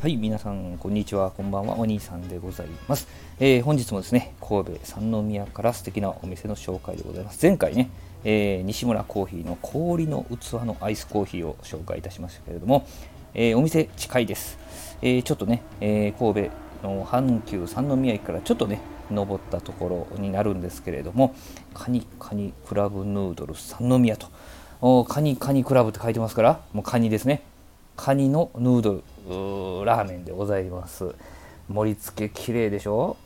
はい皆さんこんにちは。こんばんは。お兄さんでございます、えー、本日もですね神戸三宮から素敵なお店の紹介でございます。前回ね、えー、西村コーヒーの氷の器のアイスコーヒーを紹介いたしましたけれども、えー、お店近いです、えちょっとね、え神戸の阪急三宮駅からちょっとね登ったところになるんですけれどもカニカニクラブヌードル三宮と。カニカニクラブって書いてますからもうカニですね。カニのヌードル。ラーメンでございます。盛り付け綺麗でしょ？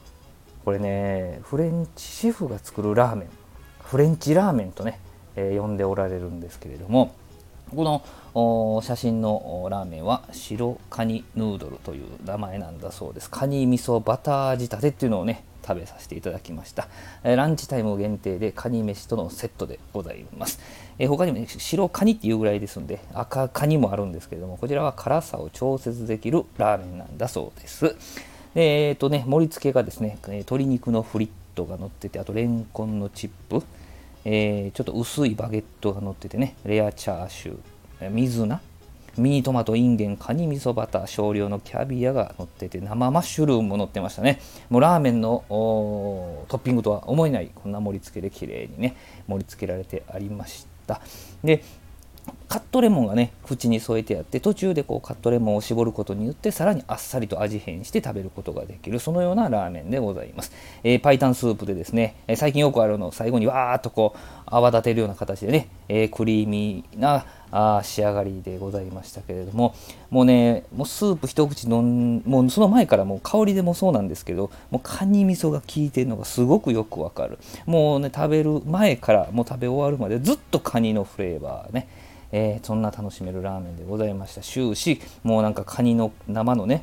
これねフレンチシェフが作るラーメン。フレンチラーメンとね、えー、呼んでおられるんですけれどもこの写真のラーメンは白カニヌードルという名前なんだそうです。カニ味噌バター仕立てっていうのをね食べさせていただきました、えランチタイム限定でカニ飯とのセットでございます、え他にも、ね、白カニっていうぐらいですんで赤カニもあるんですけれどもこちらは辛さを調節できるラーメンなんだそうです。でえーとね、盛り付けがですね鶏肉のフリットが乗っててあとレンコンのチップ、えー、ちょっと薄いバゲットが乗っててねレアチャーシュー水菜。ミニトマト、インゲン、カニ味噌バター、少量のキャビアが乗ってて、生マッシュルームも乗ってましたね。もうラーメンのトッピングとは思えない、こんな盛り付けで綺麗にね、盛り付けられてありました。で、カットレモンがね口に添えてあって途中でこうカットレモンを絞ることによってさらにあっさりと味変して食べることができるそのようなラーメンでございます、えー、パイタンスープでですね、え最近よくあるの最後にわーっとこう泡立てるような形でね、えー、クリーミーなあ仕上がりでございましたけれどももうねもうスープ一口飲んもうその前からもう香りでもそうなんですけどもうカニ味噌が効いてるのがすごくよくわかる。もうね食べる前からもう食べ終わるまでずっとカニのフレーバーねえー、そんな楽しめるラーメンでございました。終始もうなんかカニの生のね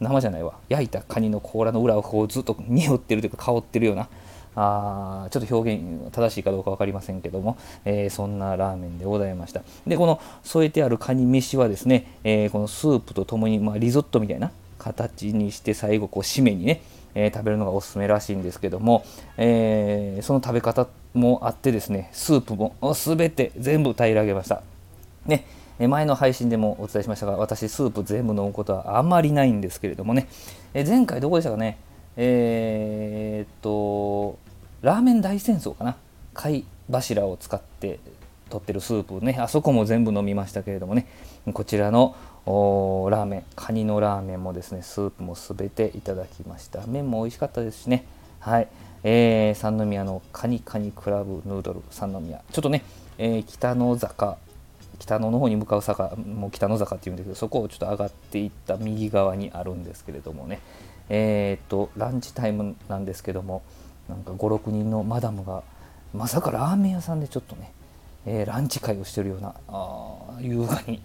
生じゃないわ。焼いたカニの甲羅の裏をこうずっと匂ってるというか香ってるようなあちょっと表現正しいかどうか分かりませんけども、えー、そんなラーメンでございました。でこの添えてあるカニ飯はですね、えー、このスープとともに、まあ、リゾットみたいな形にして最後こう締めにね、えー、食べるのがおすすめらしいんですけども、えその食べ方もあってですねスープも全て全部平らげました。ね、前の配信でもお伝えしましたが、私、スープ全部飲むことはあんまりないんですけれどもね、え前回どこでしたかね、えー、っと、ラーメン大戦争かな、貝柱を使って取ってるスープね、あそこも全部飲みましたけれどもね、こちらのラーメン、カニのラーメンもですね、スープもすべていただきました。麺も美味しかったですしね、はい、えー、三宮のカニカニクラブヌードル三宮、ちょっとね、えー、北の坂北野の方に向かう坂もう北野坂っていうんですけどそこをちょっと上がっていった右側にあるんですけれどもね。えっ、とランチタイムなんですけどもなんか56人のマダムがまさかラーメン屋さんでちょっとね、えー、ランチ会をしてるようなあ優雅に、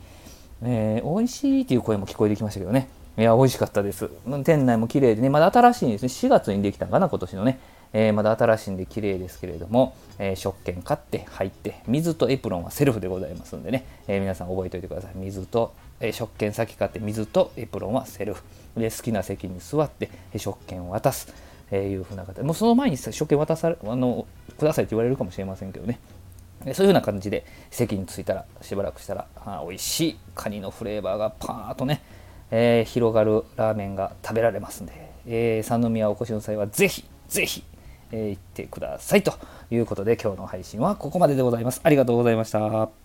えー、美味しいっていう声も聞こえてきましたけどね。いや美味しかったです。店内も綺麗でねまだ新しいですね。4月にできたんかな今年のね。えー、まだ新しいんで綺麗ですけれども、えー、食券買って入って水とエプロンはセルフでございますんでね、えー、皆さん覚えておいてください。水と、え食券先買って水とエプロンはセルフ。で好きな席に座って食券を渡す、えいうふうな形。もうその前に食券渡されあのくださいって言われるかもしれませんけどね。そういうような感じで席に着いたらしばらくしたらあ美味しい。カニのフレーバーがパーッとね、えー、広がるラーメンが食べられますんで、えー、三宮お越しの際はぜひぜひえー、行ってくださいということで今日の配信はここまででございます。ありがとうございました。